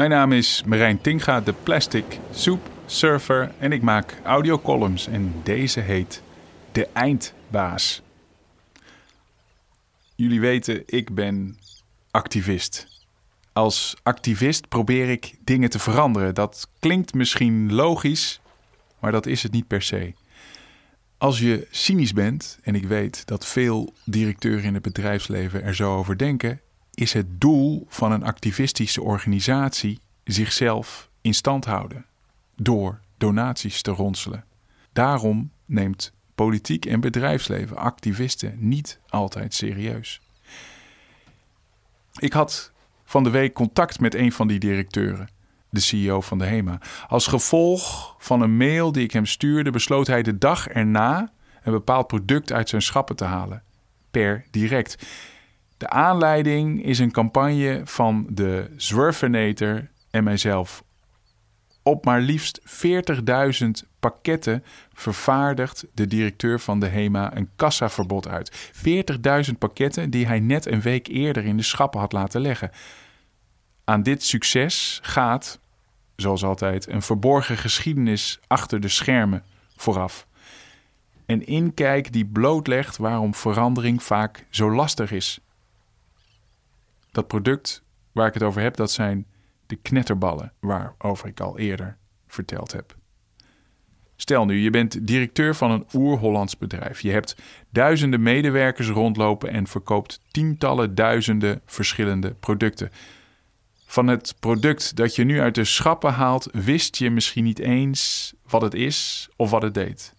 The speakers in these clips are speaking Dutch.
Mijn naam is Marijn Tinga, de Plastic Soup Surfer en ik maak audiocolumns en deze heet De Eindbaas. Jullie weten, ik ben activist. Als activist probeer ik dingen te veranderen. Dat klinkt misschien logisch, maar dat is het niet per se. Als je cynisch bent, en ik weet dat veel directeuren in het bedrijfsleven er zo over denken, is het doel van een activistische organisatie zichzelf in stand houden door donaties te ronselen. Daarom neemt politiek en bedrijfsleven activisten niet altijd serieus. Ik had van de week contact met een van die directeuren, de CEO van de HEMA. Als gevolg van een mail die ik hem stuurde, besloot hij de dag erna een bepaald product uit zijn schappen te halen, per direct. De aanleiding is een campagne van de Zwervenator en mijzelf. Op maar liefst 40.000 pakketten vervaardigt de directeur van de HEMA een kassaverbod uit. 40.000 pakketten die hij net een week eerder in de schappen had laten leggen. Aan dit succes gaat, zoals altijd, een verborgen geschiedenis achter de schermen vooraf. Een inkijk die blootlegt waarom verandering vaak zo lastig is. Dat product waar ik het over heb, dat zijn de knetterballen waarover ik al eerder verteld heb. Stel nu, je bent directeur van een oer-Hollands bedrijf. Je hebt duizenden medewerkers rondlopen en verkoopt tientallen duizenden verschillende producten. Van het product dat je nu uit de schappen haalt, wist je misschien niet eens wat het is of wat het deed.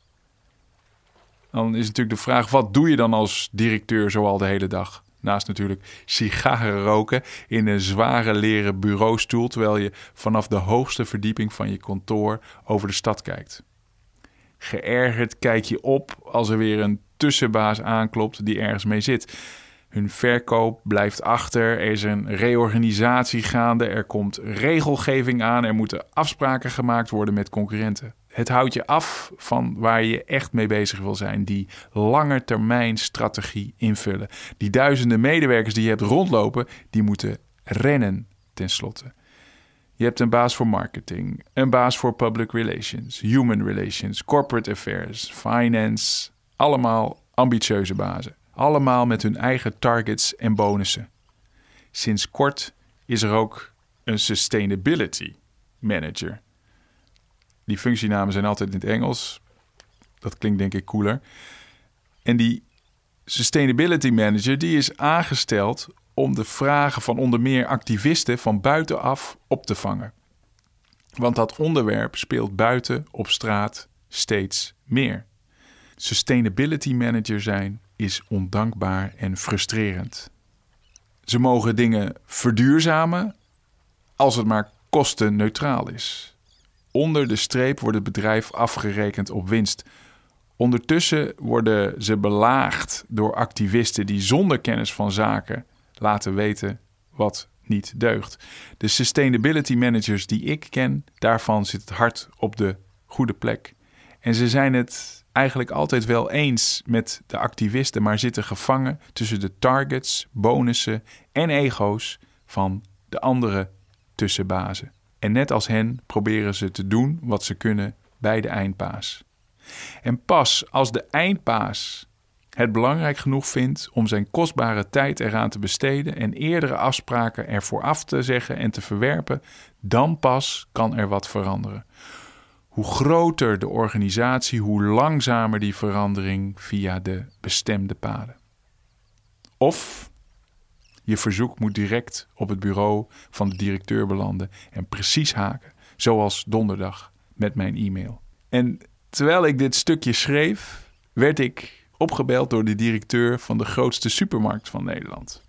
Dan is natuurlijk de vraag: wat doe je dan als directeur zoal de hele dag? Naast natuurlijk sigaren roken in een zware leren bureaustoel terwijl je vanaf de hoogste verdieping van je kantoor over de stad kijkt. Geërgerd kijk je op als er weer een tussenbaas aanklopt die ergens mee zit. Hun verkoop blijft achter, er is een reorganisatie gaande, er komt regelgeving aan, er moeten afspraken gemaakt worden met concurrenten het houdt je af van waar je echt mee bezig wil zijn. Die lange termijn strategie invullen. Die duizenden medewerkers die je hebt rondlopen, die moeten rennen tenslotte. Je hebt een baas voor marketing, een baas voor public relations, human relations, corporate affairs, finance. Allemaal ambitieuze bazen. Allemaal met hun eigen targets en bonussen. Sinds kort is er ook een sustainability manager die functienamen zijn altijd in het Engels. Dat klinkt denk ik cooler. En die sustainability manager die is aangesteld om de vragen van onder meer activisten van buitenaf op te vangen. Want dat onderwerp speelt buiten op straat steeds meer. Sustainability manager zijn is ondankbaar en frustrerend. Ze mogen dingen verduurzamen als het maar kostenneutraal is. Onder de streep wordt het bedrijf afgerekend op winst. Ondertussen worden ze belaagd door activisten die zonder kennis van zaken laten weten wat niet deugt. De sustainability managers die ik ken, daarvan zit het hart op de goede plek. En ze zijn het eigenlijk altijd wel eens met de activisten, maar zitten gevangen tussen de targets, bonussen en ego's van de andere tussenbazen. En net als hen proberen ze te doen wat ze kunnen bij de eindpaas. En pas als de eindpaas het belangrijk genoeg vindt om zijn kostbare tijd eraan te besteden en eerdere afspraken ervoor af te zeggen en te verwerpen, dan pas kan er wat veranderen. Hoe groter de organisatie, hoe langzamer die verandering via de bestemde paden. Of je verzoek moet direct op het bureau van de directeur belanden en precies haken, zoals donderdag met mijn e-mail. En terwijl ik dit stukje schreef, werd ik opgebeld door de directeur van de grootste supermarkt van Nederland.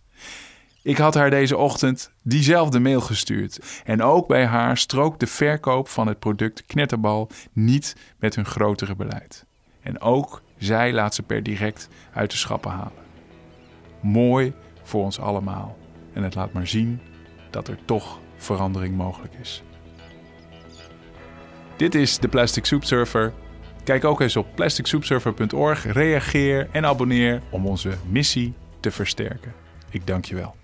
Ik had haar deze ochtend diezelfde mail gestuurd. En ook bij haar strook de verkoop van het product Knetterbal niet met hun grotere beleid. En ook zij laat ze per direct uit de schappen halen. Mooi voor ons allemaal. En het laat maar zien dat er toch verandering mogelijk is. Dit is de Plastic Soup Surfer. Kijk ook eens op plasticsoupsurfer.org, reageer en abonneer om onze missie te versterken. Ik dank je wel.